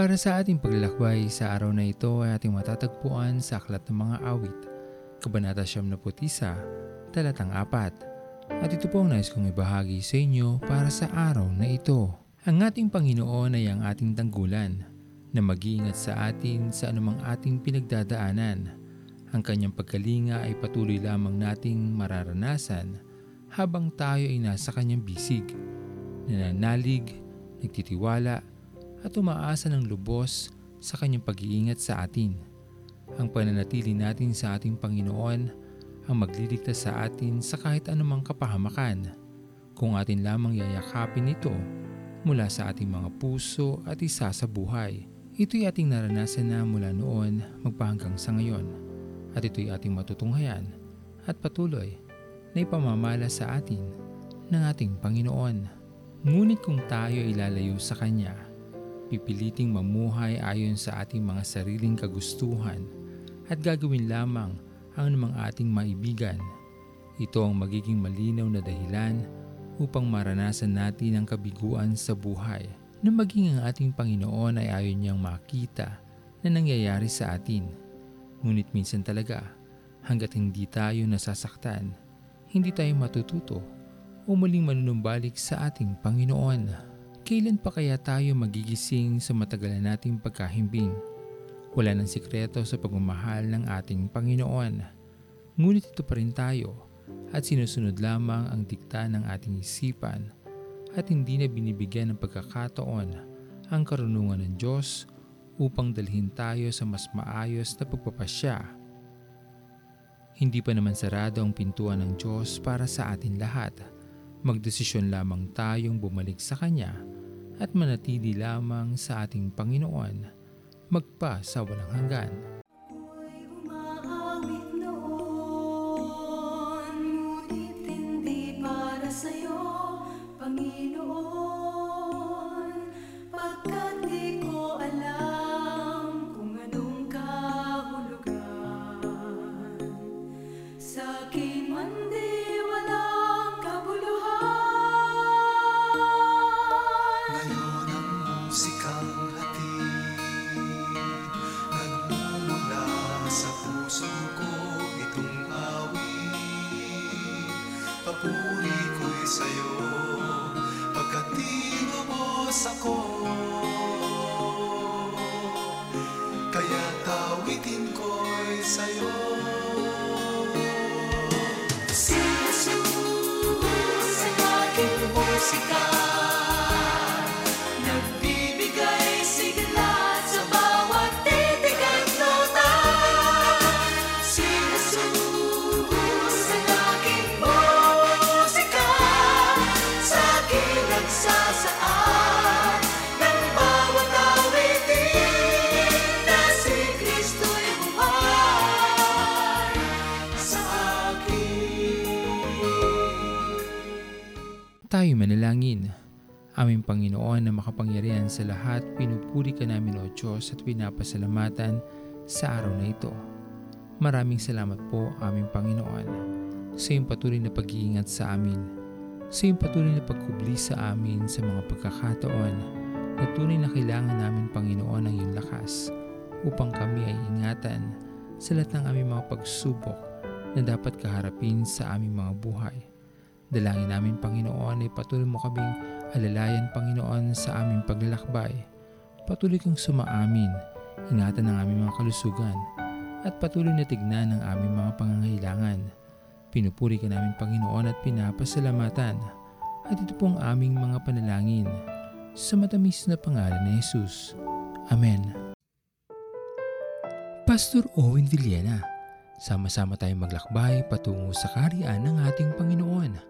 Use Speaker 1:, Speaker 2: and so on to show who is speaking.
Speaker 1: Para sa ating paglalakbay sa araw na ito ay ating matatagpuan sa Aklat ng Mga Awit, Kabanata 71, Talatang 4. At ito po ang nais kong ibahagi sa inyo para sa araw na ito. Ang ating Panginoon ay ang ating tanggulan na mag-iingat sa atin sa anumang ating pinagdadaanan. Ang kanyang pagkalinga ay patuloy lamang nating mararanasan habang tayo ay nasa kanyang bisig, nananalig, nagtitiwala, at umaasa ng lubos sa kanyang pag-iingat sa atin. Ang pananatili natin sa ating Panginoon ang magliligtas sa atin sa kahit anumang kapahamakan kung atin lamang yayakapin ito mula sa ating mga puso at isa sa buhay. Ito'y ating naranasan na mula noon magpahanggang sa ngayon at ito'y ating matutunghayan at patuloy na ipamamala sa atin ng ating Panginoon. Ngunit kung tayo ay lalayo sa Kanya, pipiliting mamuhay ayon sa ating mga sariling kagustuhan at gagawin lamang ang namang ating maibigan. Ito ang magiging malinaw na dahilan upang maranasan natin ang kabiguan sa buhay na maging ang ating Panginoon ay ayon niyang makita na nangyayari sa atin. Ngunit minsan talaga, hanggat hindi tayo nasasaktan, hindi tayo matututo o muling manunumbalik sa ating Panginoon. Kailan pa kaya tayo magigising sa matagalan nating pagkahimbing? Wala ng sikreto sa pagmamahal ng ating Panginoon. Ngunit ito pa rin tayo at sinusunod lamang ang dikta ng ating isipan at hindi na binibigyan ng pagkakataon ang karunungan ng Diyos upang dalhin tayo sa mas maayos na pagpapasya. Hindi pa naman sarado ang pintuan ng Diyos para sa atin lahat. Magdesisyon lamang tayong bumalik sa Kanya at manatili lamang sa ating Panginoon, magpa sa walang hanggan.
Speaker 2: Papuri ko'y sa'yo Pagkat tinubos ako Kaya tawitin ko'y sa'yo.
Speaker 3: Si Jesus ang aking musika
Speaker 1: Tayo manalangin. Aming Panginoon na makapangyarihan sa lahat, pinupuri ka namin o Diyos at pinapasalamatan sa araw na ito. Maraming salamat po aming Panginoon sa iyong patuloy na pag-iingat sa amin, sa iyong patuloy na pagkubli sa amin sa mga pagkakataon na tunay na kailangan namin Panginoon ang iyong lakas upang kami ay ingatan sa lahat ng aming mga pagsubok na dapat kaharapin sa aming mga buhay. Dalangin namin Panginoon ay patuloy mo kaming alalayan Panginoon sa aming paglalakbay. Patuloy kang sumaamin, ingatan ang aming mga kalusugan, at patuloy na tignan ang aming mga pangangailangan. Pinupuri ka namin Panginoon at pinapasalamatan. At ito po ang aming mga panalangin. Sa matamis na pangalan ni Jesus. Amen. Pastor Owen Villena, sama-sama tayong maglakbay patungo sa kariyan ng ating Panginoon